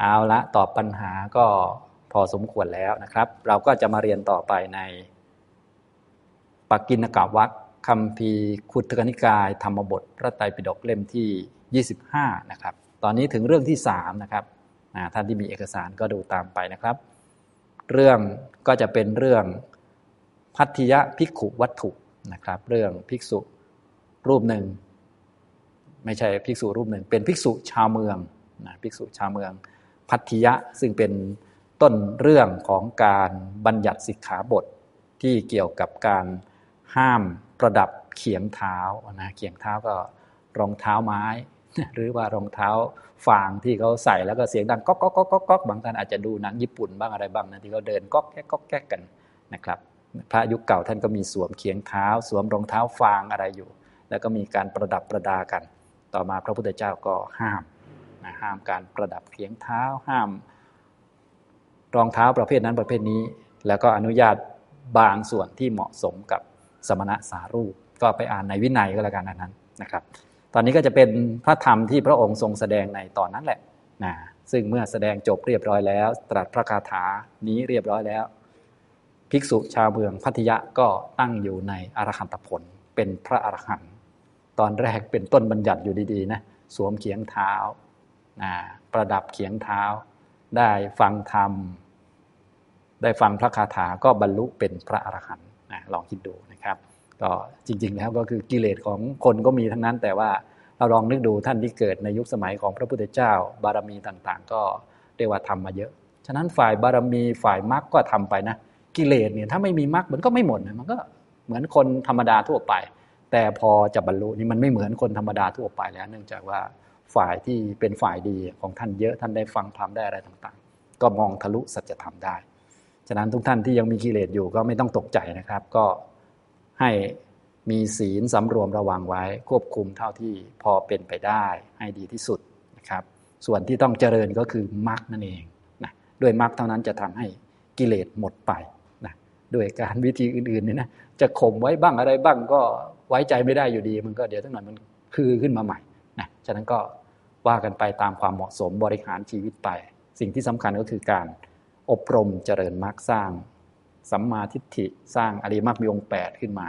เอาละตอบปัญหาก็พอสมควรแล้วนะครับ เราก็จะมาเรียนต่อไปในปักกินกาวักคำพีคุตกนิกาย ธรรมบท พระไตรปิฎกเล่มที่ 25 นะครับ ตอนนี้ถึงเรื่องที่ 3 นะครับท่านที่มีเอกสารก็ดูตามไปนะครับ เรื่องก็จะเป็นเรื่องพัทยภิกขุวัตถุนะครับ เรื่องภิกษุรูปหนึ่ง ไม่ใช่ภิกษุรูปหนึ่ง เป็นภิกษุชาวเมืองนะภิกษุชาวเมือง พัทธิยะซึ่งเป็นต้นเรื่องของการบัญญัติสิกขาบทที่เกี่ยวกับการห้ามประดับเขียงเท้านะเขียงเท้าก็รองเท้าไม้ หรือว่ารองเท้าฟางที่เขาใส่แล้วก็เสียงดังก๊อกก๊อกก๊อกก๊อกบางท่านอาจจะดูหนังญี่ปุ่นบ้างอะไรบ้างนะที่เขาเดินก๊อกแก๊กก๊อกแก๊กกันนะครับ พระยุคเก่าท่านก็มีสวมเขียงเท้า สวมรองเท้าฟางอะไรอยู่ แล้วก็มีการประดับประดากัน ต่อมาพระพุทธเจ้าก็ห้าม นะห้ามการประดับเขียงเท้าห้าม รองเท้าประเภทนั้นประเภทนี้ แล้วก็อนุญาตบางส่วนที่เหมาะสมกับสมณะสารูป ก็ไปอ่านในวินัยก็แล้วกันอันนั้นนะครับ ตอนนี้ก็จะเป็นพระธรรมที่พระองค์ทรงแสดงในตอนนั้นแหละนะซึ่งเมื่อแสดงจบเรียบร้อยแล้ว ตรัสพระคาถานี้เรียบร้อยแล้ว ภิกษุชาวเมืองพัทยะก็ตั้งอยู่ในอรหันตผลเป็นพระอรหันต์ตอนแรกเป็นต้นบัญญัติอยู่ดีๆนะสวมเขียงเท้า นะประดับเขียงเท้า ได้ฟังธรรม ได้ฟังพระคาถาก็บรรลุเป็นพระอรหันต์นะลองคิดดูนะครับ ก็จริงๆแล้วก็คือกิเลสของคนก็มีทั้งนั้น แต่ว่าเราลองนึกดูท่านที่เกิดในยุคสมัยของพระพุทธเจ้า บารมีต่างๆ ก็เรียกว่าทำมาเยอะ ฉะนั้นฝ่ายบารมีฝ่ายมรรคก็ทำไปนะกิเลสเนี่ยถ้าไม่มีมรรคมันก็ไม่หมดมันก็เหมือนคนธรรมดาทั่วไป แต่พอจะบรรลุนี่มันไม่เหมือนคนธรรมดาทั่วไปแล้ว เนื่องจากว่า ฝ่ายที่เป็นฝ่ายดีของท่านเยอะท่านได้ฟังธรรมได้อะไรต่างๆ ก็มองทะลุสัจธรรมได้ ฉะนั้นทุกท่านที่ยังมีกิเลสอยู่ก็ไม่ต้องตกใจนะครับ ก็ให้มีศีลสำรวมระวังไว้ ควบคุมเท่าที่พอเป็นไปได้ให้ดีที่สุดนะครับ ส่วนที่ต้องเจริญก็คือมรรคนั่นเองนะด้วยมรรคเท่านั้นจะทำให้กิเลสหมดไปนะด้วยการวิธีอื่นๆนี่นะจะข่มไว้บ้างอะไรบ้างก็ไว้ใจไม่ได้อยู่ดี มันก็เดี๋ยวทั้งนั้นมันคือขึ้นมาใหม่นะฉะนั้นก็ ว่ากันไปตามความเหมาะสมบริหารชีวิตไป สิ่งที่สำคัญก็คือการอบรมเจริญมรรคสร้างสัมมาทิฏฐิสร้างอริมรรคมีองค์แปดขึ้นมา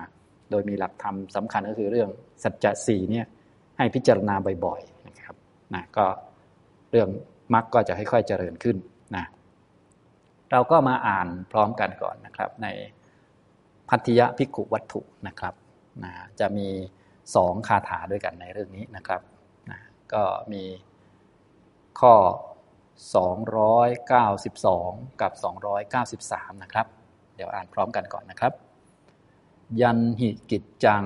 โดยมีหลักธรรมสำคัญก็คือเรื่องสัจจะสี่เนี่ยให้พิจารณาบ่อยๆนะครับนะก็เรื่องมรรคก็จะค่อยๆเจริญขึ้นนะเราก็มาอ่านพร้อมกันก่อนนะครับ ในพัทยพิกุวัตถุนะครับนะจะมีสองคาถาด้วยกันในเรื่องนี้นะครับ ก็มีข้อ 292 กับ 293 นะครับ เดี๋ยวอ่านพร้อมกันก่อนนะครับ ยันหิกิจจัง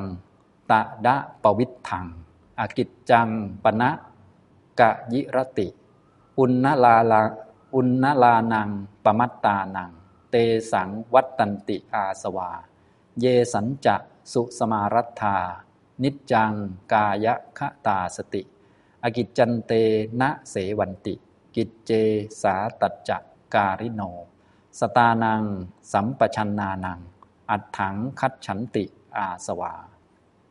ตะดะปวิทถังอากิจจังปณะกะยิรติ อุณนลาลาอุณนลานังปมัตตานัง เตสังวัตตันติอาสวา เยสัญจะสุสมารัตธานิจจังกายคตาสติ อกิจจันเตนะเสวันติ กิจเจสาตัจจการิโน สตานัง สัมปชันนานัง อัดถังคัดฉันติอาสวา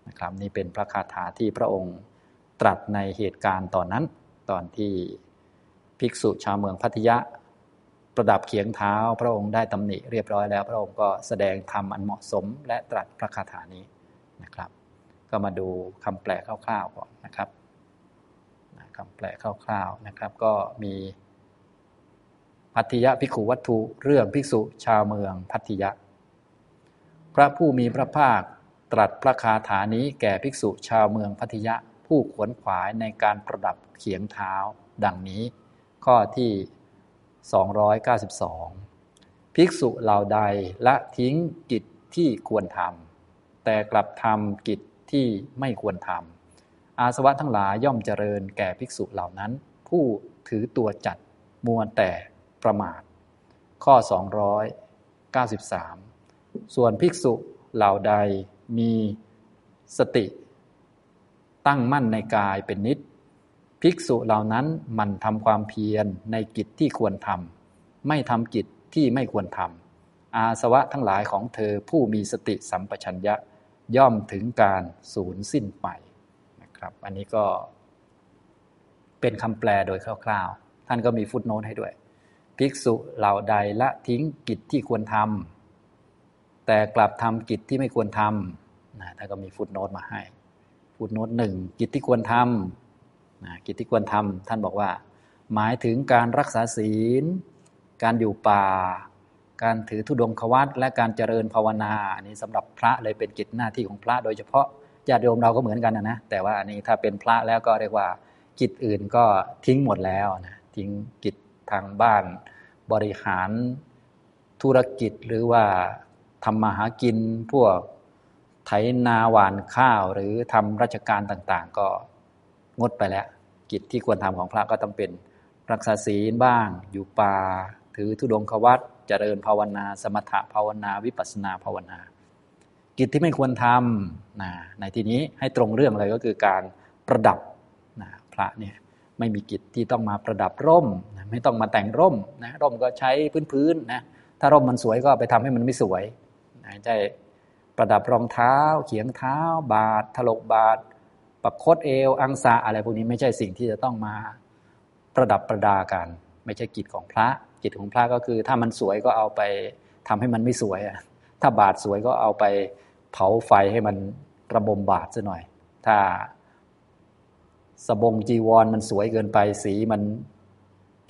นะครับนี่เป็นพระคาถาที่พระองค์ตรัสในเหตุการณ์ตอนนั้น ตอนที่ภิกษุชาวเมืองพัทยะ ประดับเขียงเท้า พระองค์ได้ตำหนิเรียบร้อยแล้ว พระองค์ก็แสดงธรรมอันเหมาะสม และตรัสพระคาถานี้นะครับ ก็มาดูคำแปลคร่าวๆก่อนนะครับ คำแปลคร่าวๆนะครับ ก็มีพัทยะภิกขุวัตถุเรื่องภิกษุชาวเมืองพัทยะ พระผู้มีพระภาคตรัสพระคาถานี้แก่ภิกษุชาวเมืองพัทยะผู้ขวนขวายในการประดับเขียงเท้า ดังนี้ ข้อที่ 292 ภิกษุเหล่าใดละทิ้งกิจที่ควรทำแต่กลับทำกิจที่ไม่ควรทำ อาสวะทั้งหลายย่อมเจริญแก่ภิกษุเหล่านั้น ผู้ถือตัวจัดมัวแต่ประมาท ข้อ 293 ส่วนภิกษุเหล่าใดมีสติ ตั้งมั่นในกายเป็นนิด ภิกษุเหล่านั้นมันทำความเพียรในกิจที่ควรทำไม่ทำกิจที่ไม่ควรทำอาสวะทั้งหลายของเธอผู้มีสติสัมปชัญญะย่อมถึงการสูญสิ้นไป ครับ อันนี้ก็ เป็นคำแปลโดยคร่าวๆ ท่านก็มีฟุตโนตให้ด้วย ภิกษุเหล่าใดละทิ้งกิจที่ควรทำแต่กลับทำกิจที่ไม่ควรทำนะท่านก็มีฟุตโนตมาให้ ฟุตโนตหนึ่งกิจที่ควรทำนะกิจที่ควรทำท่านบอกว่า หมายถึงการรักษาศีล การอยู่ป่าการถือธุดงควัตและการเจริญภาวนา อันนี้สำหรับพระเลยเป็นกิจหน้าที่ของพระโดยเฉพาะ ญาติโยมเราก็เหมือนกันนะนะแต่ว่าอันนี้ถ้าเป็นพระแล้วก็เรียกว่ากิจอื่นก็ทิ้งหมดแล้วนะทิ้งกิจทางบ้าน บริหารธุรกิจหรือว่าทำมาหากินพวกไถนาหวานข้าวหรือทำราชการต่างๆ ก็งดไปแล้ว กิจที่ควรทำของพระก็ต้องเป็นรักษาศีลบ้าง อยู่ป่า ถือธุดงควัตเจริญภาวนา สมถะภาวนา วิปัสสนาภาวนา กิจที่ไม่ควรทำนะในที่นี้ให้ตรงเรื่องเลยก็คือการประดับนะพระเนี่ยไม่มีกิจที่ต้องมาประดับร่มนะไม่ต้องมาแต่งร่มนะร่มก็ใช้พื้นๆนะถ้าร่มมันสวยก็ไปทำให้มันไม่สวยนะใช่ประดับรองเท้า เขียงเท้า บาทถลกบาทปักคดเอว อังสาอะไรพวกนี้ไม่ใช่สิ่งที่จะต้องมาประดับประดากัน ไม่ใช่กิจของพระกิจของพระก็คือ ถ้ามันสวยก็เอาไปทำให้มันไม่สวยอะถ้าบาทสวยก็เอาไป เผาไฟให้มันระบมบาทซะหน่อย ถ้าสบงจีวรมันสวยเกินไป สีมัน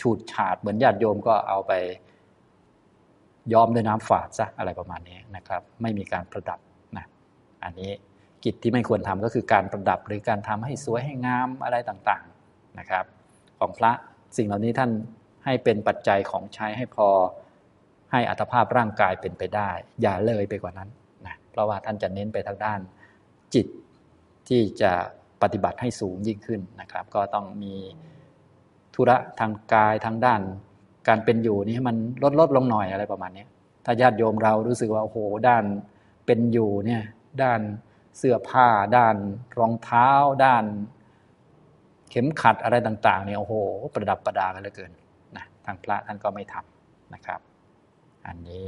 ฉูดฉาดเหมือนญาติโยมก็เอาไปย้อมด้วยน้ำฝาดซะอะไรประมาณนี้นะครับ ไม่มีการประดับนะอันนี้กิจที่ไม่ควรทำก็คือการประดับหรือการทำให้สวยให้งามอะไรต่างๆนะครับ ของพระสิ่งเหล่านี้ท่านให้เป็นปัจจัยของใช้ให้พอให้อัตภาพร่างกายเป็นไปได้ อย่าเลยไปกว่านั้น เพราะว่าท่านจะเน้นไปทางด้านจิตที่จะปฏิบัติให้สูงยิ่งขึ้นนะครับ ก็ต้องมีธุระทางกายทางด้าน การเป็นอยู่นี่ให้มันลดลดลงหน่อยอะไรประมาณนี้ถ้าญาติโยมเรารู้สึกว่าโอ้โหด้านเป็นอยู่เนี่ยด้านเสื้อผ้า ด้านรองเท้า ด้าน เข็มขัดอะไรต่าง ๆเนี่ยโอ้โห ประดับประดากันเหลือเกินนะทางพระท่านก็ไม่ทำนะครับ อันนี้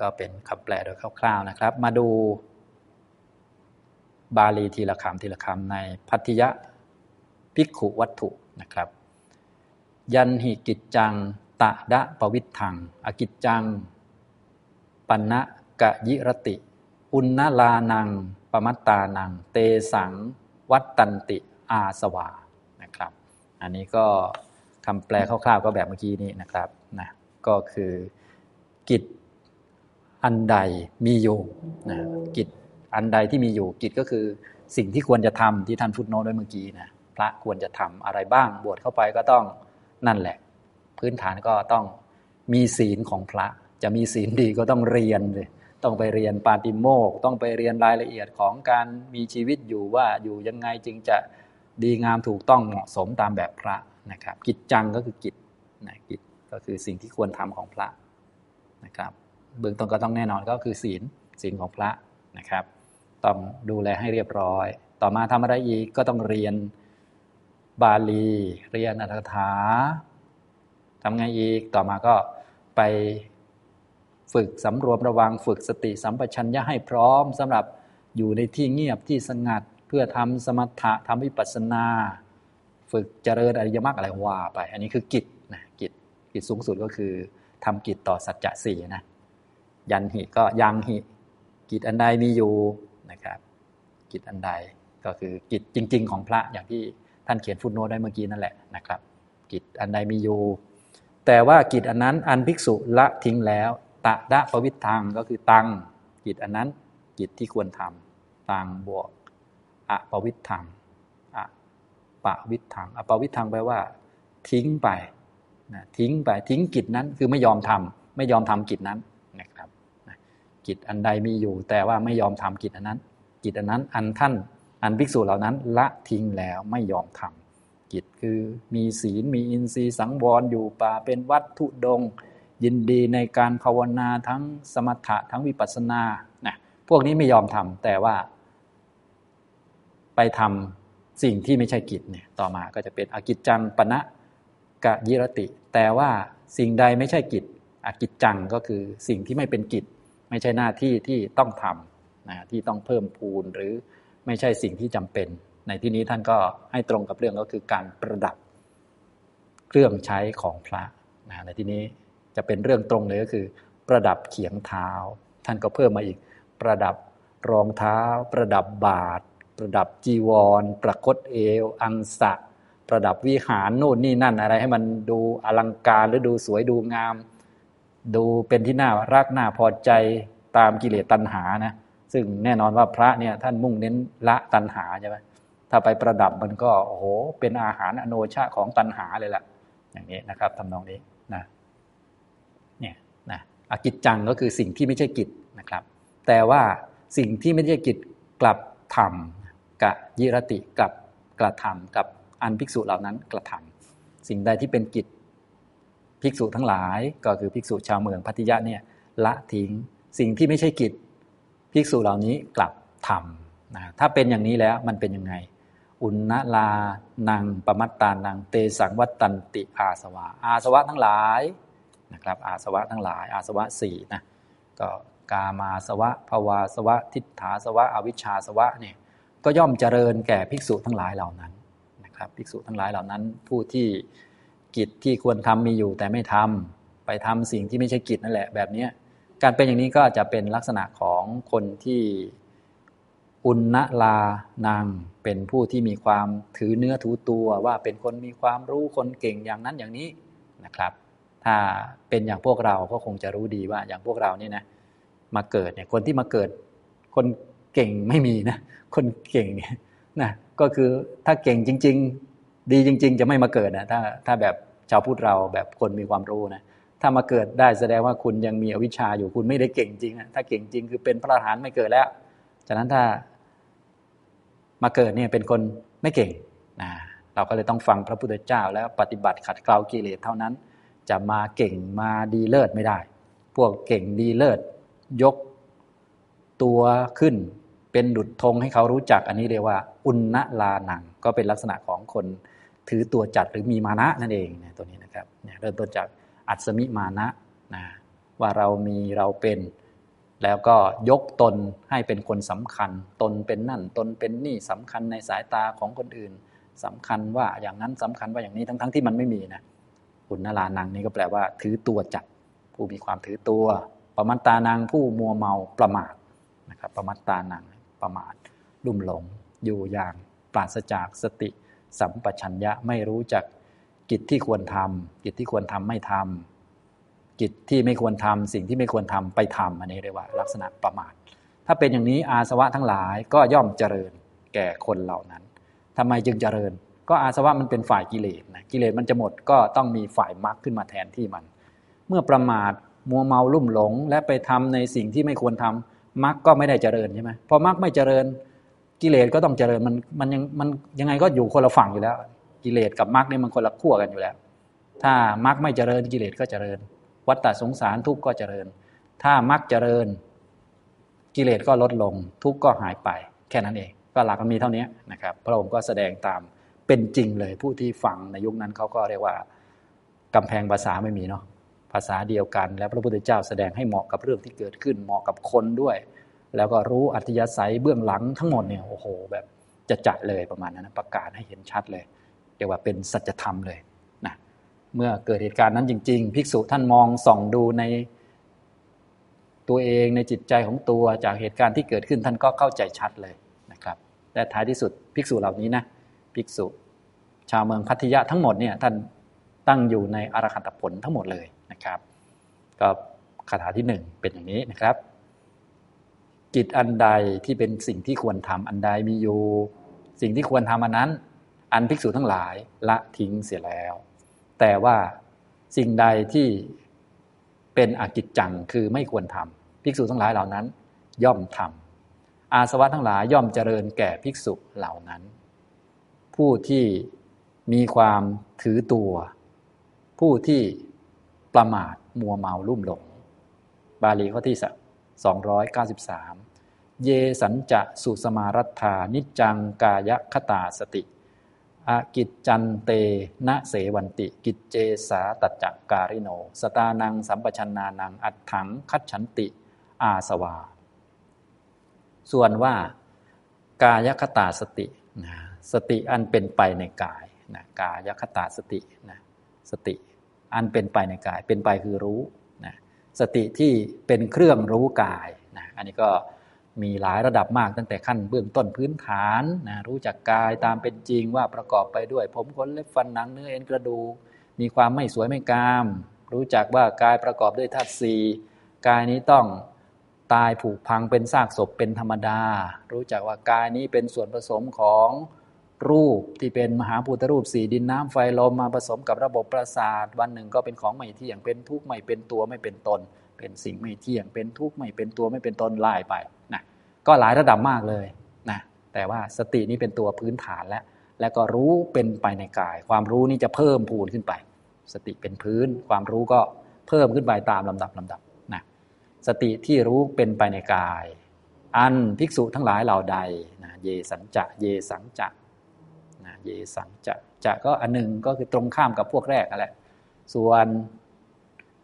ก็เป็นคำแปลโดยคร่าวๆนะครับ มาดูบาลีทีละคำทีละคำในพัทยะภิกขุวัตถุนะครับ ยันหิกิจจัง ตะดะปวิทัง อกิจจัง ปัณะกะยิรติ อุณนลานัง ปมัตตานัง เตสัง วัตตันติอาสวานะครับ อันนี้ก็คำแปลคร่าวๆก็แบบเมื่อกี้นี้นะครับนะก็คือกิจ อันใดมีอยู่นะกิจอันใดที่มีอยู่ กิจก็คือสิ่งที่ควรจะทำที่ท่านฟุตโนตไว้เมื่อกี้นะพระควรจะทำอะไรบ้าง บวชเข้าไปก็ต้องนั่นแหละ พื้นฐานก็ต้องมีศีลของพระ จะมีศีลดีก็ต้องเรียนเลยต้องไปเรียนปาติโมก ต้องไปเรียนรายละเอียดของการมีชีวิตอยู่ว่าอยู่ยังไงจึงจะดีงามถูกต้องเหมาะสมตามแบบพระนะครับ กิจจังก็คือกิจนะกิจก็คือสิ่งที่ควรทำของพระนะครับ เบื้องต้นก็ต้องแน่นอนก็คือศีลศีลของพระนะครับ ต้องดูแลให้เรียบร้อย ต่อมาทำอะไรอีกก็ต้องเรียนบาลี เรียนอัตถาทำไงอีกต่อมาก็ไปฝึกสำรวมระวังฝึกสติสัมปชัญญะให้พร้อมสำหรับอยู่ในที่เงียบที่สงัดเพื่อทำสมถะทำวิปัสสนา ฝึกเจริญอริยมรรคอะไรว่าไป อันนี้คือกิจนะกิจกิจสูงสุดก็คือทำกิจต่อสัจจะสี่นะ ยันหิก็ยังหิกิจอันใดมีอยู่นะครับกิจอันใดก็คือกิจจริง ๆ ของพระอย่างที่ท่านเขียนฟุตโนตได้เมื่อกี้นั่นแหละนะครับ กิจอันใดมีอยู่ แต่ว่ากิจอันนั้นอันภิกษุละทิ้งแล้วตะดะปวิทังก็คือตังกิจอันนั้นกิจที่ควรทำตังบวกอะปวิทังอะปะวิทังอะปวิทังแปลว่า ทิ้งไปนะทิ้งไปทิ้งกิจนั้นคือไม่ยอมทำไม่ยอมทำกิจนั้น กิจอันใดมีอยู่ แต่ว่าไม่ยอมทำกิจอันนั้น กิจอันนั้นอันท่านอันภิกษุเหล่านั้น ละทิ้งแล้วไม่ยอมทำกิจคือมีศีลมีอินทรีย์สังวรอยู่ป่าเป็นวัตถุดง ยินดีในการภาวนาทั้งสมถะทั้งวิปัสสนานะพวกนี้ไม่ยอมทำแต่ว่า ไปทำสิ่งที่ไม่ใช่กิจเนี่ยต่อมาก็จะเป็นอกิจจังปณะกะยิรติ แต่ว่าสิ่งใดไม่ใช่กิจอกิจจังก็คือสิ่งที่ไม่เป็นกิจ ไม่ใช่หน้าที่ที่ต้องทำนะที่ต้องเพิ่มพูนหรือไม่ใช่สิ่งที่จำเป็น ในที่นี้ท่านก็ให้ตรงกับเรื่องก็คือการประดับเครื่องใช้ของพระนะในที่นี้จะเป็นเรื่องตรงเลยก็คือ ประดับเขียงเท้า ท่านก็เพิ่มมาอีก ประดับรองเท้า ประดับบาท ประดับจีวร ประคตเอว อังสะ ประดับวิหารโน่นนี่นั่นอะไรให้มันดูอลังการหรือดูสวยดูงาม ดูเป็นที่น่ารักน่าพอใจตามกิเลสตัณหานะซึ่งแน่นอนว่าพระเนี่ยท่านมุ่งเน้นละตัณหาใช่ไหมถ้าไปประดับมันก็โอ้โหเป็นอาหารอโนชาของตัณหาเลยล่ะ อย่างนี้นะครับทำนองนี้นะเนี่ยนะอกิจจังก็คือสิ่งที่ไม่ใช่กิจนะครับ แต่ว่าสิ่งที่ไม่ใช่กิจกลับทำกับยิรติกับกระทำกับอันภิกษุเหล่านั้นกระทำสิ่งใดที่เป็นกิจ ภิกษุทั้งหลายก็คือภิกษุชาวเมืองพัทยะเนี่ยละทิ้งสิ่งที่ไม่ใช่กิจ ภิกษุเหล่านี้กลับทำนะถ้าเป็นอย่างนี้แล้วมันเป็นยังไง อุณลานังปมัตตานังเตสังวัตตันติอาสวะ อาสวะทั้งหลายนะครับอาสวะทั้งหลาย อาสวะสี่นะก็กามาสวะภวาสวะ ทิฏฐาสวะ อวิชชาสวะเนี่ยก็ย่อมเจริญแก่ภิกษุทั้งหลายเหล่านั้นนะครับภิกษุทั้งหลายเหล่านั้น ผู้ที่ กิจที่ควรทำมีอยู่แต่ไม่ทำไปทำสิ่งที่ไม่ใช่กิจนั่นแหละ แบบนี้การเป็นอย่างนี้ก็จะเป็นลักษณะของคนที่อุณลานางเป็นผู้ที่มีความถือเนื้อถือตัวว่าเป็นคนมีความรู้คนเก่งอย่างนั้นอย่างนี้นะครับ ถ้าเป็นอย่างพวกเราก็คงจะรู้ดีว่าอย่างพวกเราเนี่ยนะมาเกิดเนี่ยคนที่มาเกิด คนเก่งไม่มีนะคนเก่งเนี่ยนะก็คือถ้าเก่งจริง ๆ ดีจริง ๆ จะไม่มาเกิดนะถ้าถ้าแบบชาวพุทธเราแบบคนมีความรู้นะถ้ามาเกิดได้แสดงว่าคุณยังมีอวิชชาอยู่คุณไม่ได้เก่งจริงนะถ้าเก่งจริงคือเป็นพระอรหันต์ไม่เกิดแล้ว ฉะนั้นถ้ามาเกิดเนี่ยเป็นคนไม่เก่งนะเราก็เลยต้องฟังพระพุทธเจ้า แล้วปฏิบัติขัดเกลากิเลสเท่านั้น จะมาเก่งมาดีเลิศไม่ได้ พวกเก่งดีเลิศยกตัวขึ้นเป็นดุดธงให้เขารู้จักอันนี้เรียกว่า อุณลานังก็เป็นลักษณะของคน ถือตัวจัดหรือมีมานะนั่นเองเนี่ยตัวนี้นะครับเนี่ยเริ่มต้นจากอัศมิมานะนะว่าเรามีเราเป็น แล้วก็ยกตนให้เป็นคนสำคัญ ตนเป็นนั่นตนเป็นนี่สำคัญในสายตาของคนอื่นสำคัญว่าอย่างนั้นสำคัญว่าอย่างนี้ทั้งๆทที่มันไม่มีนะอุณลานังนี่ก็แปลว่า ถือตัวจัดผู้มีความถือตัว ประมัตตานังผู้มัวเมาประมาทนะครับประมัตตานังประมาทลุ่มหลงอยู่อย่างปราศจากสติ สัมปชัญญะไม่รู้จักกิจที่ควรทำกิจที่ควรทำไม่ทำกิจที่ไม่ควรทำสิ่งที่ไม่ควรทำไปทำอันนี้เรียกว่า ลักษณะประมาท ถ้าเป็นอย่างนี้อาสวะทั้งหลายก็ย่อมเจริญแก่คนเหล่านั้นทำไมจึงเจริญ ก็อาสวะมันเป็นฝ่ายกิเลสนะกิเลสมันจะหมดก็ต้องมีฝ่ายมรรคขึ้นมาแทนที่มัน เมื่อประมาทมัวเมาลุ่มหลง และไปทำในสิ่งที่ไม่ควรทำมรรคก็ไม่ได้เจริญใช่ไหมพอมรรคไม่เจริญ กิเลสก็ต้องเจริญมันมันยังมันยังไงก็อยู่คนละฝั่งอยู่แล้ว กิเลสกับมรรคเนี่ยมันคนละขั้วกันอยู่แล้ว ถ้ามรรคไม่เจริญกิเลสก็เจริญ วัฏฏสงสารทุกข์ก็เจริญ ถ้ามรรคเจริญ กิเลสก็ลดลง ทุกข์ก็หายไป แค่นั้นเอง ก็หลักมันมีเท่านี้นะครับพระองค์ก็แสดงตามเป็นจริงเลยผู้ที่ฟังในยุคนั้นเขาก็เรียกว่ากำแพงภาษาไม่มีเนาะภาษาเดียวกัน แล้วพระพุทธเจ้าแสดงให้เหมาะกับเรื่องที่เกิดขึ้นเหมาะกับคนด้วย แล้วก็รู้อัธยาศัยเบื้องหลังทั้งหมดเนี่ยโอ้โห แบบจะจัดเลยประมาณนั้นประกาศให้เห็นชัดเลยเรียกว่าเป็นสัจธรรมเลยนะเมื่อเกิดเหตุการณ์นั้นจริง ๆ ภิกษุท่านมองส่องดูในตัวเองในจิตใจของตัวจากเหตุการณ์ที่เกิดขึ้นท่านก็เข้าใจชัดเลยนะครับ แต่ท้ายที่สุดภิกษุเหล่านี้นะภิกษุ ชาวเมืองพัทยาทั้งหมดเนี่ยท่านตั้งอยู่ในอรหัตผลทั้งหมดเลยนะครับ ก็คาถาที่หนึ่งเป็นอย่างนี้นะครับ จิตอันใดที่เป็นสิ่งที่ควรทำอันใดมีอยู่ สิ่งที่ควรทำอันนั้น อันภิกษุทั้งหลายละทิ้งเสียแล้ว แต่ว่าสิ่งใดที่เป็นอกิจจังคือไม่ควรทำภิกษุทั้งหลายเหล่านั้น ย่อมทำอาสวะทั้งหลายย่อมเจริญแก่ภิกษุเหล่านั้น ผู้ที่มีความถือตัว ผู้ที่ประมาทมัวเมาลุ่มหลง บาลีข้อที่ 293 เยสัญจะสุสมารัฐานิจังกายคตาสติอากิจจันเตนะเสวันติ กิจเจสาตัจจการิโน สตานังสัมปชันนานัง อัดถังคัดฉันติ อาสวา ส่วนว่ากายคตาสตินะสติอันเป็นไปในกายนะกายคตาสตินะสติอันเป็นไปในกาย เป็นไปคือรู้ สติที่เป็นเครื่องรู้กายนะอันนี้ก็มีหลายระดับมากตั้งแต่ขั้นเบื้องต้นพื้นฐานนะรู้จักกายตามเป็นจริงว่าประกอบไปด้วย ผมขนเล็บฟันหนังเนื้อเอ็นกระดูกมีความไม่สวยไม่งาม รู้จักว่ากายประกอบด้วยธาตุสี่กายนี้ต้องตายผุพังเป็นซากศพเป็นธรรมดา รู้จักว่ากายนี้เป็นส่วนผสมของ รูปที่เป็นมหาภูตรูปสี่ดินน้ำไฟลมมาผสมกับระบบประสาท วันหนึ่งก็เป็นของไม่เที่ยงเป็นทุกข์ไม่เป็นตัวไม่เป็นตน เป็นสิ่งไม่เที่ยง เป็นทุกข์ไม่เป็นตัวไม่เป็นตนไล่ไปนะก็หลายระดับมากเลยนะแต่ว่าสตินี้เป็นตัวพื้นฐานแล้วและก็รู้เป็นไปในกาย ความรู้นี้จะเพิ่มพูนขึ้นไป สติเป็นพื้น ความรู้ก็เพิ่มขึ้นไปตามลำดับลำดับนะสติที่รู้เป็นไปในกาย อันภิกษุทั้งหลายเหล่าใดนะเยสัญจะเยสังจะ นะเยสังจะจะก็อันหนึ่งก็คือตรงข้ามกับพวกแรกนั่นแหละ ส่วน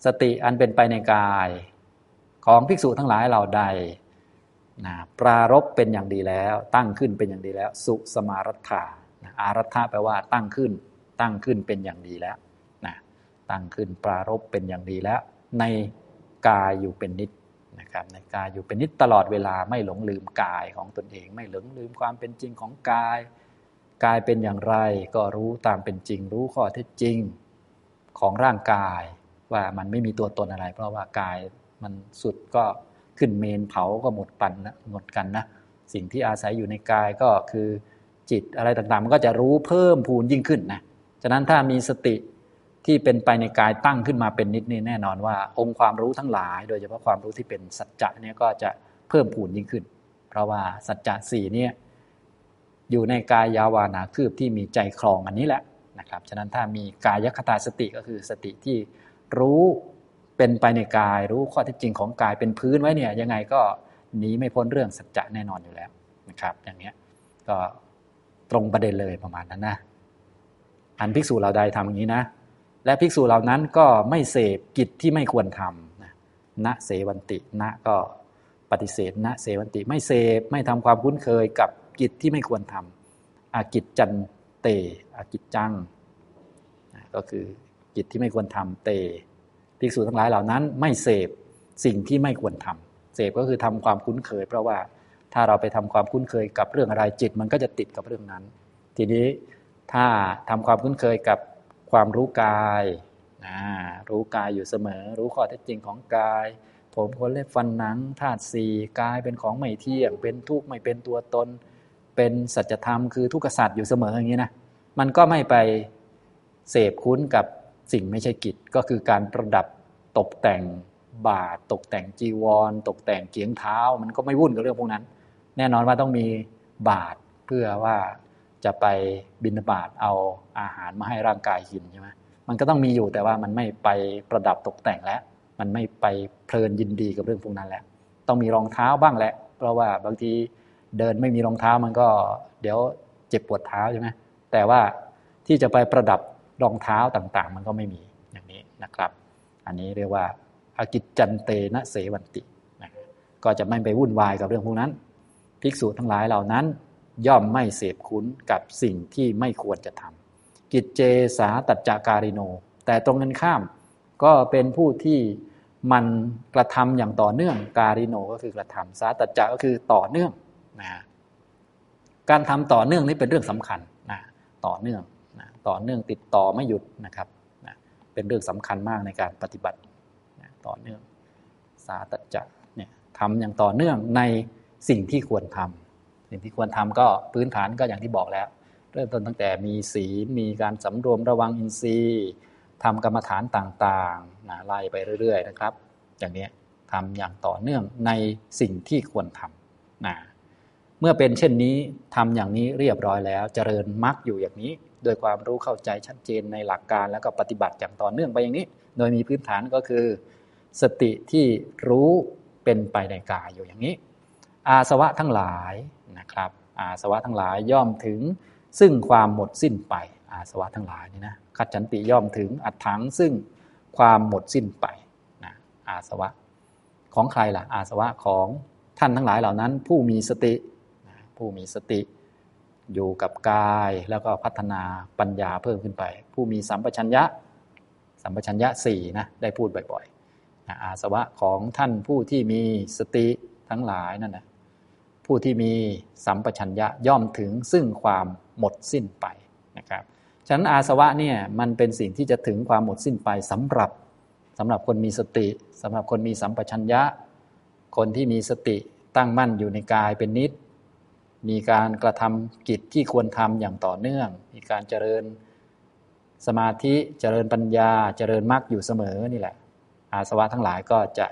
สติอันเป็นไปในกาย ของภิกษุทั้งหลายเหล่าใดนะปรารบเป็นอย่างดีแล้ว ตั้งขึ้นเป็นอย่างดีแล้ว สุสมารัฐานะอารัฐาแปลว่าตั้งขึ้น ตั้งขึ้นเป็นอย่างดีแล้วนะตั้งขึ้นปรารบเป็นอย่างดีแล้ว ในกายอยู่เป็นนิดนะครับในกายอยู่เป็นนิดตลอดเวลาไม่หลงลืมกายของตนเอง ไม่หลงลืมความเป็นจริงของกาย กายเป็นอย่างไรก็รู้ตามเป็นจริง รู้ข้อเท็จจริงของร่างกาย ว่ามันไม่มีตัวตนอะไร เพราะว่ากายมันสุดก็ขึ้นเมนเผาก็หมดปันนะหมดกันนะสิ่งที่อาศัยอยู่ในกายก็คือจิตอะไรต่างๆ มันก็จะรู้เพิ่มพูนยิ่งขึ้นนะฉะนั้นถ้ามีสติที่เป็นไปในกายตั้งขึ้นมาเป็นนิดนี่แน่นอนว่า องค์ความรู้ทั้งหลาย โดยเฉพาะความรู้ที่เป็นสัจจะเนี่ยก็จะเพิ่มพูนยิ่งขึ้น เพราะว่าสัจจะสี่เนี่ย อยู่ในกายยาวานาคืบที่มีใจคลองอันนี้แหละนะครับ ฉะนั้นถ้ามีกายคตาสติก็คือสติที่รู้เป็นไปในกายรู้ข้อเท็จจริงของกายเป็นพื้นไว้เนี่ยยังไงก็หนีไม่พ้นเรื่องสัจจะแน่นอนอยู่แล้วนะครับ อย่างเนี้ยก็ตรงประเด็นเลยประมาณนั้นนะอันภิกษุเราใดทำอย่างนี้นะ และภิกษุเหล่านั้นก็ไม่เสพกิจที่ไม่ควรทำนะณเสวันติณก็ปฏิเสธณเสวันติไม่เสพไม่ทำความคุ้นเคยกับ กิจที่ไม่ควรทำอากิจจันเตอากิจจัง ก็คือกิจที่ไม่ควรทำเตภิกษุทั้งหลายเหล่านั้น ไม่เสพสิ่งที่ไม่ควรทำเสพก็คือทำความคุ้นเคย เพราะว่าถ้าเราไปทำความคุ้นเคยกับเรื่องอะไรจิต มันก็จะติดกับเรื่องนั้น ทีนี้ถ้าทำความคุ้นเคยกับความรู้กายรู้กายอยู่เสมอ รู้ข้อเท็จจริงของกาย ผมคนเล็บฟันหนังธาตุสี่กายเป็นของไม่เที่ยง เป็นทุกข์ไม่เป็นตัวตน เป็นสัจธรรมคือทุกขสัตว์อยู่เสมออย่างนี้นะมันก็ไม่ไปเสพคุ้นกับสิ่งไม่ใช่กิจก็คือการประดับตกแต่งบาทตกแต่งจีวร ตกแต่งเกียงเท้า มันก็ไม่วุ่นกับเรื่องพวกนั้น แน่นอนว่าต้องมีบาทเพื่อว่าจะไปบินบาตเอาอาหารมาให้ร่างกายกินใช่ไหมมันก็ต้องมีอยู่แต่ว่ามันไม่ไปประดับตกแต่งแล้ว มันไม่ไปเพลินยินดีกับเรื่องพวกนั้นแล้ว ต้องมีรองเท้าบ้างแหละ เพราะว่าบางที เดินไม่มีรองเท้ามันก็เดี๋ยวเจ็บปวดเท้าใช่ไหมแต่ว่าที่จะไปประดับรองเท้าต่างๆ มันก็ไม่มีอย่างนี้นะครับ อันนี้เรียกว่าอากิจจันเตนะเสวันตินะก็จะไม่ไปวุ่นวายกับเรื่องพวกนั้น ภิกษุทั้งหลายเหล่านั้น ย่อมไม่เสพคุ้นกับสิ่งที่ไม่ควรจะทำกิจเจสาตัจจาการิโน แต่ตรงกันข้ามก็เป็นผู้ที่มันกระทำอย่างต่อเนื่องการิโนก็คือกระทำสาตัจจะก็คือต่อเนื่อง นะการทำต่อเนื่องนี่เป็นเรื่องสำคัญนะต่อเนื่องต่อเนื่องติดต่อไม่หยุดนะครับนะเป็นเรื่องสำคัญมากในการปฏิบัตินะต่อเนื่องสาตัจะเนี่ยทำอย่างต่อเนื่องในสิ่งที่ควรทำสิ่งที่ควรทำก็พื้นฐานก็อย่างที่บอกแล้ว เริ่มต้นตั้งแต่มีศีลมีการสำรวมระวังอินทรีย์ทำกรรมฐานต่างๆนะไล่ไปเรื่อย ๆ นะครับ อย่างนี้ทำอย่างต่อเนื่องในสิ่งที่ควรทำนะ เมื่อเป็นเช่นนี้ทำอย่างนี้เรียบร้อยแล้ว เจริญมรรคอยู่อย่างนี้ โดยความรู้เข้าใจชัดเจนในหลักการแล้วก็ปฏิบัติอย่างต่อเนื่องไปอย่างนี้ โดยมีพื้นฐานก็คือ สติที่รู้เป็นไปในกายอยู่อย่างนี้ อาสวะทั้งหลายนะครับ อาสวะทั้งหลายย่อมถึงซึ่งความหมดสิ้นไปอาสวะทั้งหลายนี่นะขัดจันติย่อมถึงอัดถังซึ่งความหมดสิ้นไปนะอาสวะ ของใครล่ะ อาสวะของท่านทั้งหลายเหล่านั้น ผู้มีสติ ผู้มีสติอยู่กับกายแล้วก็พัฒนาปัญญาเพิ่มขึ้นไป ผู้มีสัมปชัญญะ สัมปชัญญะสี่นะได้พูดบ่อยๆนะอาสวะของท่านผู้ที่มีสติทั้งหลายนั่นนะผู้ที่มีสัมปชัญญะย่อมถึงซึ่งความหมดสิ้นไปนะครับฉะนั้นอาสวะเนี่ยมันเป็นสิ่งที่จะถึงความหมดสิ้นไปสำหรับสำหรับคนมีสติสำหรับคนมีสัมปชัญญะ คนที่มีสติตั้งมั่นอยู่ในกายเป็นนิด มีการกระทำกิจที่ควรทำอย่างต่อเนื่อง มีการเจริญสมาธิเจริญปัญญาเจริญมรรคอยู่เสมอนี่แหละ อาสวะทั้งหลายก็จะ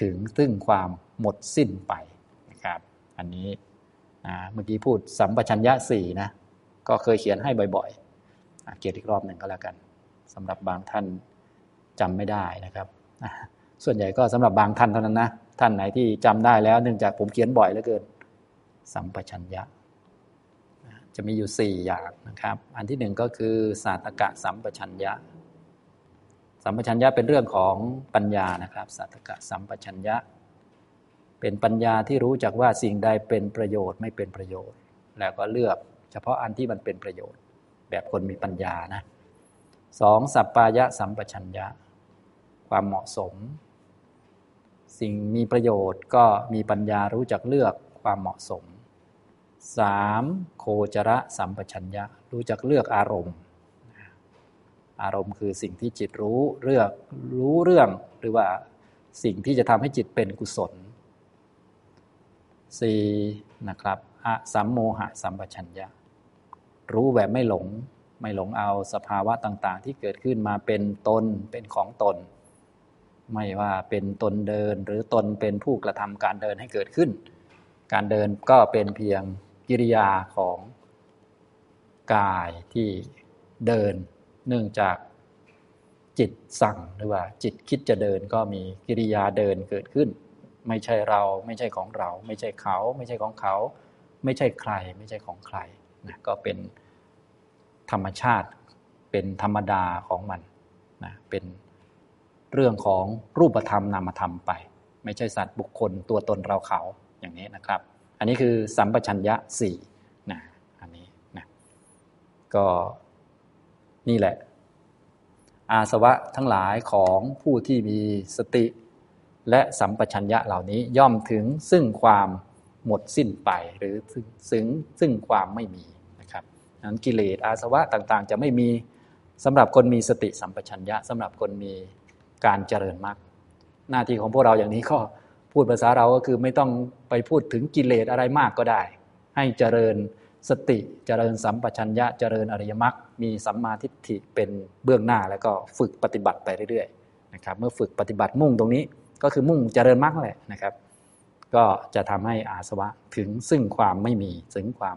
ถึงซึ่งความหมดสิ้นไปนะครับ อันนี้เมื่อกี้พูดสัมปชัญญะสี่นะก็เคยเขียนให้บ่อยๆเกียรติอีกรอบหนึ่งก็แล้วกันสำหรับบางท่านจำไม่ได้นะครับ ส่วนใหญ่ก็สำหรับบางท่านเท่านั้นนะท่านไหนที่จำได้แล้วเนื่องจากผมเขียนบ่อยเหลือเกิน สัมปชัญญะ จะมีอยู่สี่อย่างนะครับ อันที่หนึ่งก็คือศาสตกะสัมปชัญญะ สัมปชัญญะเป็นเรื่องของปัญญานะครับศาสตกะสัมปชัญญะ เป็นปัญญาที่รู้จักว่าสิ่งใดเป็นประโยชน์ไม่เป็นประโยชน์ แล้วก็เลือกเฉพาะอันที่มันเป็นประโยชน์ แบบคนมีปัญญานะสองสัปปายะสัมปชัญญะ ความเหมาะสม สิ่งมีประโยชน์ก็มีปัญญารู้จักเลือกความเหมาะสม 3. โคจระสัมปชัญญะ รู้จักเลือกอารมณ์ อารมณ์คือสิ่งที่จิตรู้เลือกรู้เรื่องหรือว่าสิ่งที่จะทำให้จิตเป็นกุศล 4. นะครับอะสัมโมหะสัมปชัญญะ รู้แบบไม่หลง ไม่หลงเอาสภาวะต่าง ๆ ที่เกิดขึ้นมาเป็นตนเป็นของตน ไม่ว่าเป็นตนเดินหรือตนเป็นผู้กระทำการเดินให้เกิดขึ้น การเดินก็เป็นเพียง กิริยาของกายที่เดิน เนื่องจากจิตสั่งหรือว่า จิตคิดจะเดินก็มีกิริยาเดินเกิดขึ้น ไม่ใช่เราไม่ใช่ของเรา ไม่ใช่เขา ไม่ใช่ของเขา ไม่ใช่ใคร ไม่ใช่ของใครนะก็เป็นธรรมชาติเป็นธรรมดาของมันนะเป็นเรื่องของรูปธรรมนามธรรมไป ไม่ใช่สัตว์บุคคลตัวตนเราเขาอย่างนี้นะครับ นนี้คือสัมปชัญญะสี่นะอันนี้นะก็นี่แหละ อาสวะทั้งหลายของผู้ที่มีสติ และสัมปชัญญะเหล่านี้ย่อมถึงซึ่งความหมดสิ้นไปหรือซึ่งซึ่งความไม่มีนะครับนั้นกิเลสอาสวะต่างๆ จะไม่มีสำหรับคนมีสติสัมปชัญญะสำหรับคนมีการเจริญมรรคหน้าที่ของพวกเราอย่างนี้ก็ พูดภาษาเราก็คือไม่ต้องไปพูดถึงกิเลสอะไรมากก็ได้ ให้เจริญสติเจริญสัมปชัญญะเจริญอริยมรรคมีสัมมาทิฏฐิเป็นเบื้องหน้าแล้วก็ฝึกปฏิบัติไปเรื่อยๆนะครับเมื่อฝึกปฏิบัติมุ่งตรงนี้ก็คือมุ่งเจริญมรรคแหละนะครับ ก็จะทำให้อาสวะถึงซึ่งความไม่มีถึงความ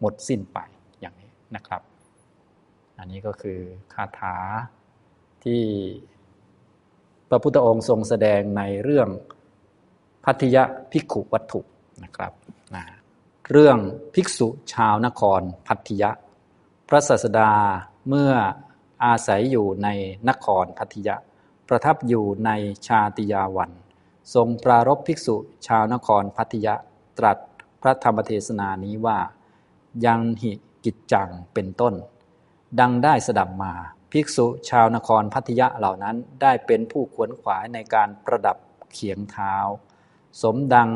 หมดสิ้นไปอย่างนี้นะครับ อันนี้ก็คือคาถาที่พระพุทธองค์ทรงแสดงในเรื่อง พัทยภิกขุวัตถุนะครับนะเรื่องภิกษุชาวนครพัทยะ พระศาสดาเมื่ออาศัยอยู่ในนครพัทยะ ประทับอยู่ในชาติยาวัน ทรงปรารบภิกษุชาวนครพัทยะตรัสพระธรรมเทศนานี้ว่า ยังหิกิจจังเป็นต้น ดังได้สดับมาภิกษุชาวนครพัทยะเหล่านั้นได้เป็นผู้ขวนขวายในการประดับเขียงเท้า สมดัง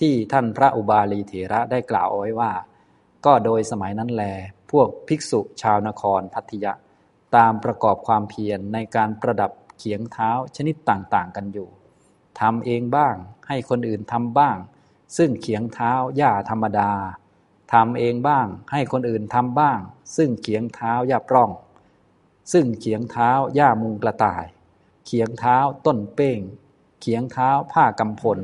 ที่ท่านพระอุบาลีเถระได้กล่าวเอาไว้ว่า ก็โดยสมัยนั้นแล พวกภิกษุชาวนครพัทยะ ตามประกอบความเพียรในการประดับเขียงเท้าชนิดต่างๆ กันอยู่ทำเองบ้าง ให้คนอื่นทำบ้าง ซึ่งเขียงเท้าหญ้าธรรมดาทำเองบ้าง ให้คนอื่นทำบ้าง ซึ่งเขียงเท้าย่าปล้อง ซึ่งเขียงเท้าย่ามุงกระต่าย เขียงเท้าต้นเป้ง เขียงเท้าผ้ากำพล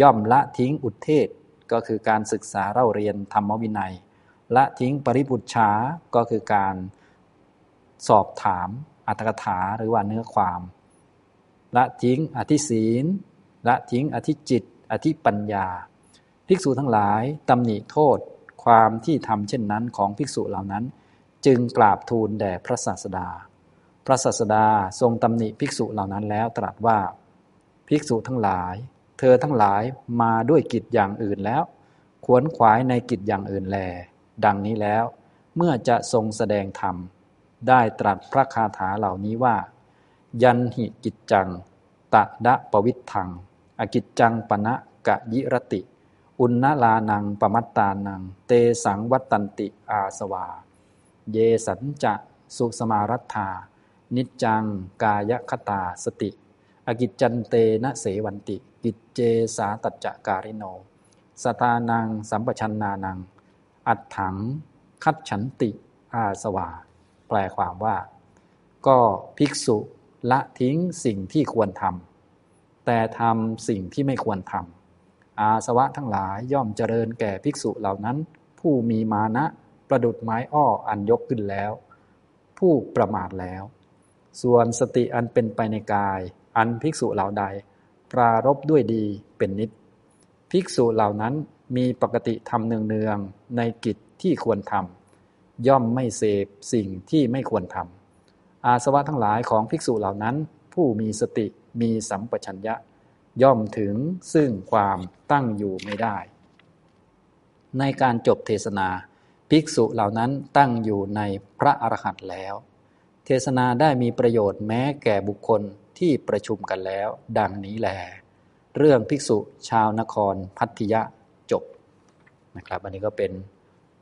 ย่อมละทิ้งอุทเทศก็คือการศึกษาเล่าเรียนธรรมวินัย ละทิ้งปริปุชชาก็คือการสอบถามอัตถกถาหรือว่าเนื้อความ ละทิ้งอธิศีล ละทิ้งอธิจิต อธิปัญญา ภิกษุทั้งหลายตำหนิโทษความที่ทำเช่นนั้นของภิกษุเหล่านั้น จึงกราบทูลแด่พระศาสดา พระศาสดาทรงตำหนิภิกษุเหล่านั้นแล้วตรัสว่า ภิกษุทั้งหลาย เธอทั้งหลายมาด้วยกิจอย่างอื่นแล้ว ขวนขวายในกิจอย่างอื่นแล ดังนี้แล้ว เมื่อจะทรงแสดงธรรม ได้ตรัสพระคาถาเหล่านี้ว่า ยันหิกิจจัง ตะดะปวิทัง อกิจจังปณะกะยิรติ อุณลานังปมัตตานัง เตสังวัตตันติอาสวา เยสัญจะสุสมารัตธานิจจังกายคตาสติ อกิจจันเตนะเสวันติ กิจเจสาตัจจการิโน สตานัง สัมปชันนานัง อัดถัง คัดฉันติ อาสวา แปลความว่า ก็ภิกษุละทิ้งสิ่งที่ควรทำแต่ทำสิ่งที่ไม่ควรทำอาสวะทั้งหลายย่อมเจริญแก่ภิกษุเหล่านั้น ผู้มีมานะประดุดไม้อ้ออันยกขึ้นแล้ว ผู้ประมาทแล้ว ส่วนสติอันเป็นไปในกาย อันภิกษุเหล่าใด ปรารบด้วยดีเป็นนิด ภิกษุเหล่านั้นมีปกติทำเนืองๆในกิจที่ควรทำย่อมไม่เสพสิ่งที่ไม่ควรทำอาสวะทั้งหลายของภิกษุเหล่านั้น ผู้มีสติมีสัมปชัญญะ ย่อมถึงซึ่งความตั้งอยู่ไม่ได้ ในการจบเทศนา ภิกษุเหล่านั้นตั้งอยู่ในพระอรหันต์แล้ว เทศนาได้มีประโยชน์แม้แก่บุคคล ที่ประชุมกันแล้ว ดังนี้แหลเรื่องภิกษุชาวนครพัทยะจบนะครับอันนี้ก็เป็น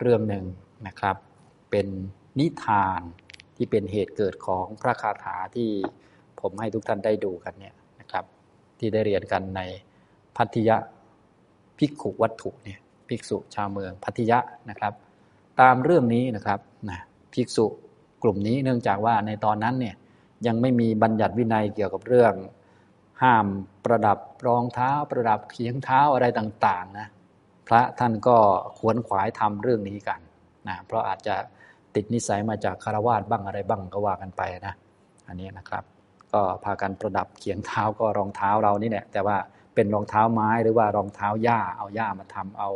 เรื่องหนึ่งนะครับ เป็นนิทานที่เป็นเหตุเกิดของพระคาถาที่ผมให้ทุกท่านได้ดูกันเนี่ยนะครับ ที่ได้เรียนกันในพัทยะภิกขุวัตถุเนี่ยภิกษุชาวเมืองพัทยะนะครับ ตามเรื่องนี้นะครับนะภิกษุกลุ่มนี้เนื่องจากว่าในตอนนั้นเนี่ย ยังไม่มีบัญญัติวินัยเกี่ยวกับเรื่อง ห้ามประดับรองเท้า ประดับเคียงเท้าอะไรต่างๆนะพระท่านก็ขวนขวายทำเรื่องนี้กันนะเพราะอาจจะติดนิสัยมาจากคารวาสบ้างอะไรบ้างก็ว่ากันไปนะอันนี้นะครับ ก็พากันประดับเขียงเท้าก็รองเท้าเรานี่แหละแต่ว่าเป็นรองเท้าไม้หรือว่ารองเท้าหญ้าเอาหญ้ามาทำเอา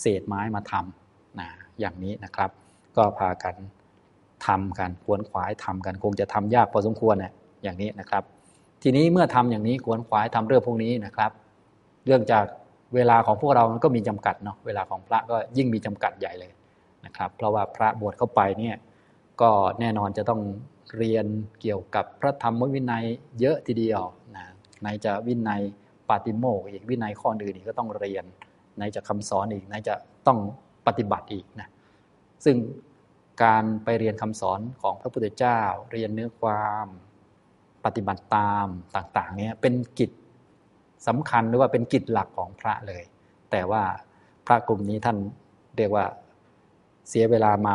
เศษไม้มาทำนะอย่างนี้นะครับ ก็พากัน ทำกันควนขวายทำกัน คงจะทำยากพอสมควรเนี่ยอย่างนี้นะครับ ทีนี้เมื่อทำอย่างนี้ควนขวายทำเรื่องพวกนี้นะครับ เรื่องจากเวลาของพวกเรามันก็มีจำกัดเนาะเวลาของพระก็ยิ่งมีจำกัดใหญ่เลยนะครับ เพราะว่าพระบวชเข้าไปเนี่ยก็แน่นอนจะต้องเรียนเกี่ยวกับพระธรรมวินัยเยอะทีเดียวนะในจะวินัยปาติโมกอีกวินัยข้ออื่นอีกก็ต้องเรียนในจะคำสอนอีกในจะต้องปฏิบัติอีกนะซึ่ง การไปเรียนคำสอนของพระพุทธเจ้า เรียนเนื้อความปฏิบัติตามต่างๆเนี่ยเป็นกิจสำคัญหรือว่าเป็นกิจหลักของพระเลย แต่ว่าพระกลุ่มนี้ท่านเรียกว่าเสียเวลามา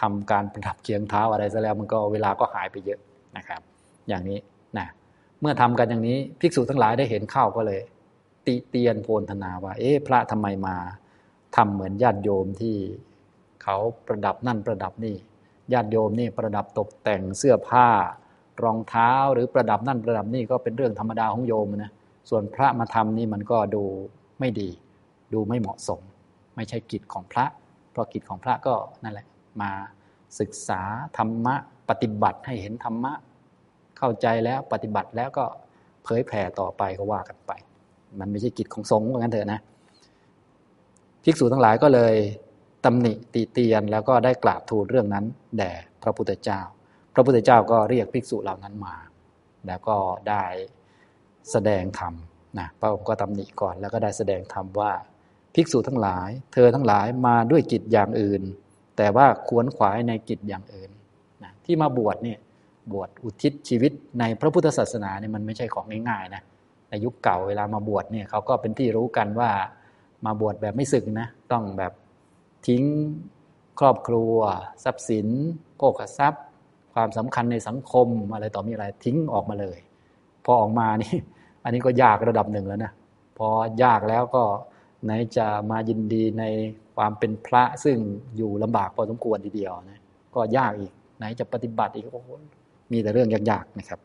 ทำการประดับเคียงเท้าอะไรซะแล้วมันก็เวลาก็หายไปเยอะนะครับ อย่างนี้นะเมื่อทำกันอย่างนี้ภิกษุทั้งหลายได้เห็นเข้าก็เลย ติเตียนโพลธนาว่า เอ๊ะพระทำไมมาทำเหมือนญาติโยมที่ เขาประดับนั่นประดับนี่ญาติโยมนี่ประดับตกแต่งเสื้อผ้ารองเท้าหรือประดับนั่นประดับนี่ก็เป็นเรื่องธรรมดาของโยมนะส่วนพระมาทำนี่มันก็ดูไม่ดี ดูไม่เหมาะสม ไม่ใช่กิจของพระ เพราะกิจของพระก็นั่นแหละ มาศึกษาธรรมะปฏิบัติให้เห็นธรรมะ เข้าใจแล้วปฏิบัติแล้วก็เผยแผ่ต่อไปก็ว่ากันไป มันไม่ใช่กิจของสงฆ์เหมือนกันเถอะนะภิกษุทั้งหลายก็เลย ตำหนิตีเตียนแล้วก็ได้กราบทูลเรื่องนั้น แด่พระพุทธเจ้า พระพุทธเจ้าก็เรียกภิกษุเหล่านั้นมา แล้วก็ได้แสดงธรรมนะพระองค์ก็ตำหนิก่อนแล้วก็ได้แสดงธรรมว่า ภิกษุทั้งหลาย เธอทั้งหลายมาด้วยกิจอย่างอื่น แต่ว่าขวนขวายในกิจอย่างอื่นนะที่มาบวชเนี่ยบวชอุทิศชีวิตในพระพุทธศาสนาเนี่ยมันไม่ใช่ของง่ายๆนะในยุคเก่าเวลามาบวชเนี่ยเขาก็เป็นที่รู้กันว่ามาบวชแบบไม่สึกนะต้องแบบ ทิ้งครอบครัว ทรัพย์สินโภคทรัพย์ ความสำคัญในสังคมอะไรต่อมีอะไรทิ้งออกมาเลย พอออกมานี่อันนี้ก็ยากระดับหนึ่งแล้วนะพอยากแล้วก็ไหนจะมายินดีในความเป็นพระซึ่งอยู่ลำบากพอสมควรทีเดียวนะก็ยากอีก ไหนจะปฏิบัติอีกโอ้โหมีแต่เรื่องยากๆนะครับ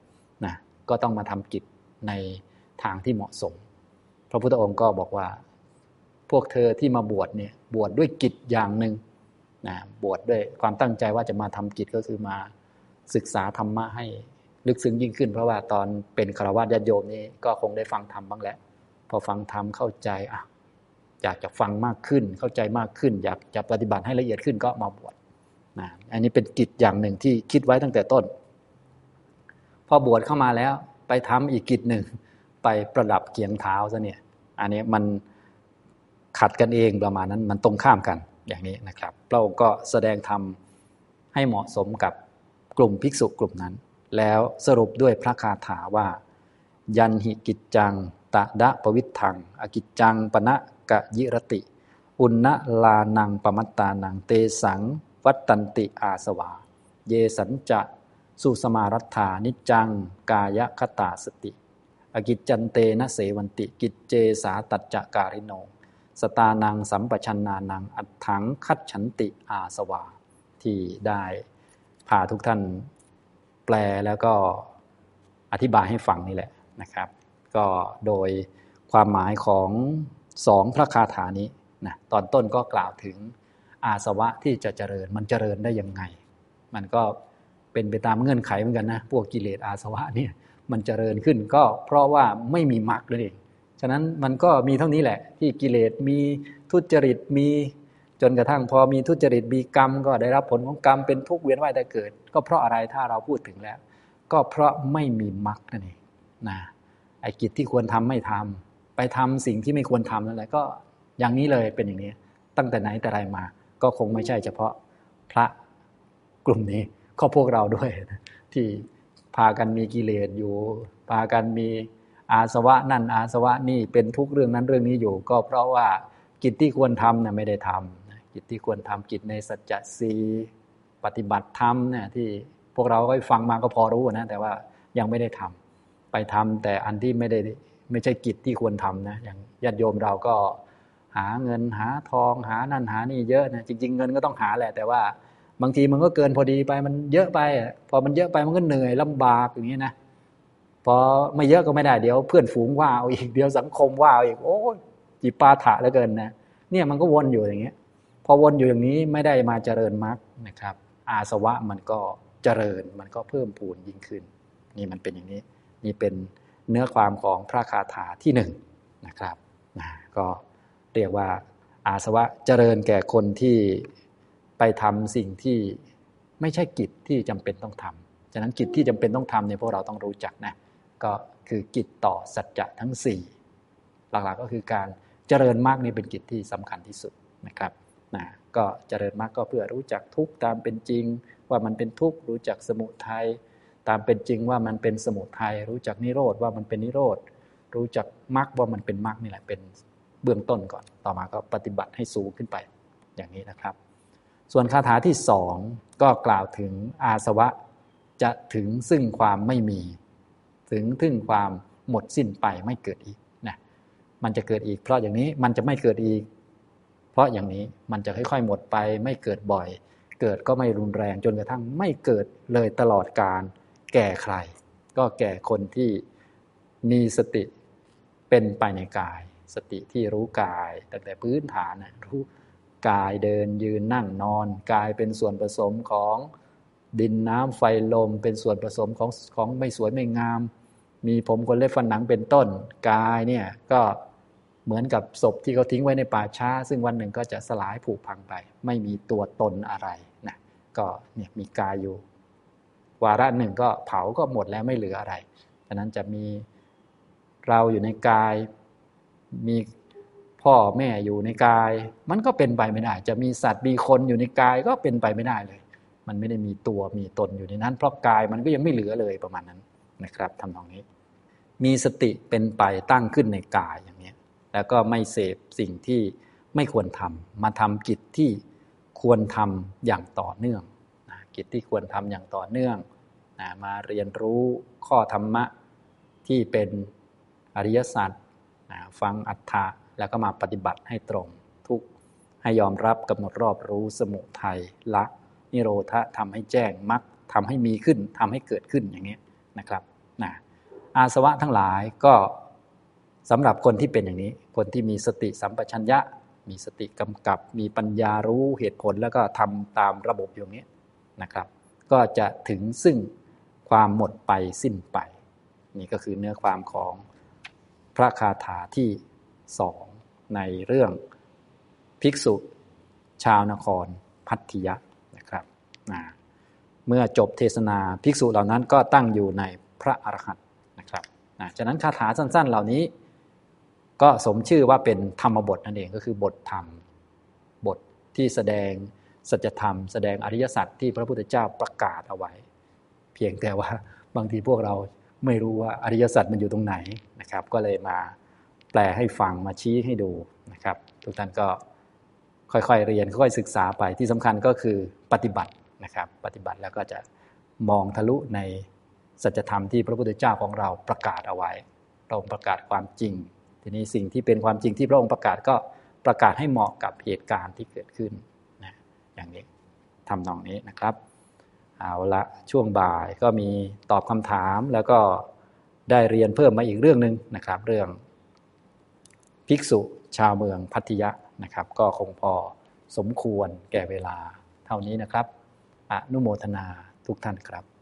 นะก็ต้องมาทำกิจในทางที่เหมาะสม พระพุทธองค์ก็บอกว่า พวกเธอที่มาบวชเนี่ยบวชดด้วยกิจอย่างหนึ่งนะบวชดด้วยความตั้งใจว่าจะมาทำกิจก็คือมาศึกษาธรรมะให้ลึกซึ้งยิ่งขึ้น เพราะว่าตอนเป็นฆราวาสญาติโยมนี่ก็คงได้ฟังธรรมบ้างแหละพอฟังธรรมเข้าใจอะอยากจะฟังมากขึ้นเข้าใจมากขึ้น อยากจะปฏิบัติให้ละเอียดขึ้นก็มาบวชนะอันนี้เป็นกิจอย่างหนึ่งที่คิดไว้ตั้งแต่ต้น พอบวชเข้ามาแล้วไปทำอีกกิจหนึ่ง ไปประดับเกียงเท้าซะเนี่ย อันนี้มัน ขัดกันเองประมาณนั้นมันตรงข้ามกันอย่างนี้นะครับพระองค์ก็แสดงธรรมให้เหมาะสมกับกลุ่มภิกษุกลุ่มนั้น แล้วสรุปด้วยพระคาถาว่า ยันหิกิจจัง ตะดะปวิทัง อกิจจังปณะกะยิรติ อุณณลานังปมัตตานังเตสัง วัตตันติอาสวา เยสัญจะสุสมารัฐานิจัง กายคตาสติ อกิจจันเตนะเสวันติ กิจเจสาตัจจการิโน สตานังสัมปชันนานัง อัตถังคัดฉันติอาสวา ที่ได้พาทุกท่านแปลแล้วก็อธิบายให้ฟังนี่แหละนะครับ ก็โดยความหมายของสองพระคาถานี้นะตอนต้นก็กล่าวถึงอาสวะที่จะเจริญมันเจริญได้ยังไง มันก็เป็นไปตามเงื่อนไขเหมือนกันนะ พวกกิเลสอาสวะเนี่ยมันเจริญขึ้นก็เพราะว่าไม่มีมรรคนั่นเอง ฉะนั้นมันก็มีเท่านี้แหละ ที่กิเลสมีทุจริตมีจนกระทั่งพอมีทุจริตมีกรรม ก็ได้รับผลของกรรมเป็นทุกข์เวียนว่ายแต่เกิด ก็เพราะอะไรถ้าเราพูดถึงแล้ว ก็เพราะไม่มีมรรคนั่นเองนะไอ้กิจที่ควรทำไม่ทำไปทำสิ่งที่ไม่ควรทำนั่นแหละก็อย่างนี้เลยเป็นอย่างนี้ ตั้งแต่ไหนแต่ไรมา ก็คงไม่ใช่เฉพาะพระกลุ่มนี้ก็พวกเราด้วย ที่พากันมีกิเลสอยู่ พากันมี อาสวะนั่นอาสวะนี่เป็นทุกเรื่องนั้นเรื่องนี้อยู่ ก็เพราะว่ากิจที่ควรทำเนี่ยไม่ได้ทำกิจที่ควรทำกิจในสัจจะสีปฏิบัติธรรมเนี่ยที่พวกเราก็ฟังมาก็พอรู้นะแต่ว่ายังไม่ได้ทำไปทำแต่อันที่ไม่ได้ไม่ใช่กิจที่ควรทำนะอย่างญาติโยมเราก็หาเงินหาทองหานั่นหานี่เยอะนะจริง ๆ เงินก็ต้องหาแหละ แต่ว่าบางทีมันก็เกินพอดีไปมันเยอะไป พอมันเยอะไปมันก็เหนื่อยลำบากอย่างนี้นะ พอไม่เยอะก็ไม่ได้เดี๋ยวเพื่อนฝูงว่าเอาอีกเดี๋ยวสังคมว่าเอาอีกโอ้จิปาถะเหลือเกินนะเนี่ยมันก็วนอยู่อย่างเงี้ย พอวนอยู่อย่างนี้ไม่ได้มาเจริญมรรคนะครับ อาสวะมันก็เจริญมันก็เพิ่มพูนยิ่งขึ้น นี่มันเป็นอย่างนี้ นี่เป็นเนื้อความของพระคาถาที่หนึ่งนะครับนะก็เรียกว่าอาสวะเจริญแก่คนที่ไปทำสิ่งที่ไม่ใช่กิจที่จำเป็นต้องทำฉะนั้นกิจที่จำเป็นต้องทำเนี่ยพวกเราต้องรู้จักนะ ก็คือกิจต่อสัจจะทั้ง 4 หลักๆก็คือการเจริญมากนี่เป็นกิจที่สำคัญที่สุดนะครับนะก็เจริญมากก็เพื่อรู้จักทุกตามเป็นจริง ว่ามันเป็นทุกรู้จักสมุทัยตามเป็นจริงว่ามันเป็นสมุทัยรู้จักนิโรธว่ามันเป็นนิโรธรู้จักมรรคว่ามันเป็นมรรคนี่แหละเป็นเบื้องต้นก่อน ต่อมาก็ปฏิบัติให้สูงขึ้นไปอย่างนี้นะครับ ส่วนคาถาที่สองก็กล่าวถึงอาสวะจะถึงซึ่งความไม่มี ถึงถึงความหมดสิ้นไปไม่เกิดอีกนะมันจะเกิดอีก เพราะอย่างนี้มันจะไม่เกิดอีก เพราะอย่างนี้มันจะค่อย ๆ หมดไปไม่เกิดบ่อย เกิดก็ไม่รุนแรงจนกระทั่งไม่เกิดเลยตลอดการแก่ใคร ก็แก่คนที่มีสติเป็นไปในกาย สติที่รู้กายตั้งแต่พื้นฐานรู้กายเดินยืนนั่งนอน กายเป็นส่วนผสมของดินน้ำไฟลม เป็นส่วนผสมของของไม่สวยไม่งาม มีผมคนเล็บฟันหนังเป็นต้นกายเนี่ยก็เหมือนกับศพที่เขาทิ้งไว้ในป่าช้า ซึ่งวันหนึ่งก็จะสลายผุพังไป ไม่มีตัวตนอะไรนะก็เนี่ยมีกายอยู่ วาระหนึ่งก็เผาก็หมดแล้วไม่เหลืออะไรฉะนั้นจะมีเราอยู่ในกาย มีพ่อแม่อยู่ในกาย มันก็เป็นไปไม่ได้ จะมีสัตว์มีคนอยู่ในกายก็เป็นไปไม่ได้เลย มันไม่ได้มีตัวมีตนอยู่ในนั้น เพราะกายมันก็ยังไม่เหลือเลยประมาณนั้น นะครับทำตรงนี้ มีสติเป็นไปตั้งขึ้นในกายอย่างนี้แล้วก็ไม่เสพสิ่งที่ไม่ควรทำมาทำกิจที่ควรทำอย่างต่อเนื่องนะกิจที่ควรทำอย่างต่อเนื่องนะมาเรียนรู้ข้อธรรมะที่เป็นอริยสัจนะฟังอัฏฐะแล้วก็มาปฏิบัติให้ตรงทุกให้ยอมรับกำหนดรอบรู้สมุทัยละ นิโรธะทำให้แจ้งมรรคทำให้มีขึ้นทำให้เกิดขึ้นอย่างนี้นะครับ อาสวะทั้งหลายก็สำหรับคนที่เป็นอย่างนี้ คนที่มีสติสัมปชัญญะ มีสติกำกับ มีปัญญารู้เหตุผลแล้วก็ทำตามระบบอย่างนี้นะครับ ก็จะถึงซึ่งความหมดไปสิ้นไป นี่ก็คือเนื้อความของพระคาถาที่สองในเรื่องภิกษุชาวนครพัทยะนะครับ เมื่อจบเทศนาภิกษุเหล่านั้นก็ตั้งอยู่ในพระอรหันต์ นะฉะนั้นคาถาสั้น ๆ เหล่านี้ ก็สมชื่อว่าเป็นธรรมบทนั่นเองก็คือบทธรรม บทที่แสดงสัจธรรม แสดงอริยสัจที่พระพุทธเจ้าประกาศเอาไว้ เพียงแต่ว่าบางทีพวกเราไม่รู้ว่าอริยสัจมันอยู่ตรงไหนนะครับ ก็เลยมาแปลให้ฟังมาชี้ให้ดูนะครับ ทุกท่านก็ค่อยๆเรียนค่อยๆศึกษาไปที่สำคัญก็คือปฏิบัตินะครับ ปฏิบัติแล้วก็จะมองทะลุใน สัจธรรมที่พระพุทธเจ้าของเราประกาศเอาไว้พระองค์ประกาศความจริง ทีนี้สิ่งที่เป็นความจริงที่พระองค์ประกาศก็ประกาศให้เหมาะกับเหตุการณ์ที่เกิดขึ้นนะอย่างนี้ทำนองนี้นะครับเอาละช่วงบ่ายก็มีตอบคำถามแล้วก็ได้เรียนเพิ่มมาอีกเรื่องหนึ่งนะครับ เรื่อง ภิกษุชาวเมืองพัทยะนะครับ ก็คงพอสมควรแก่เวลาเท่านี้นะครับ อนุโมทนาทุกท่านครับ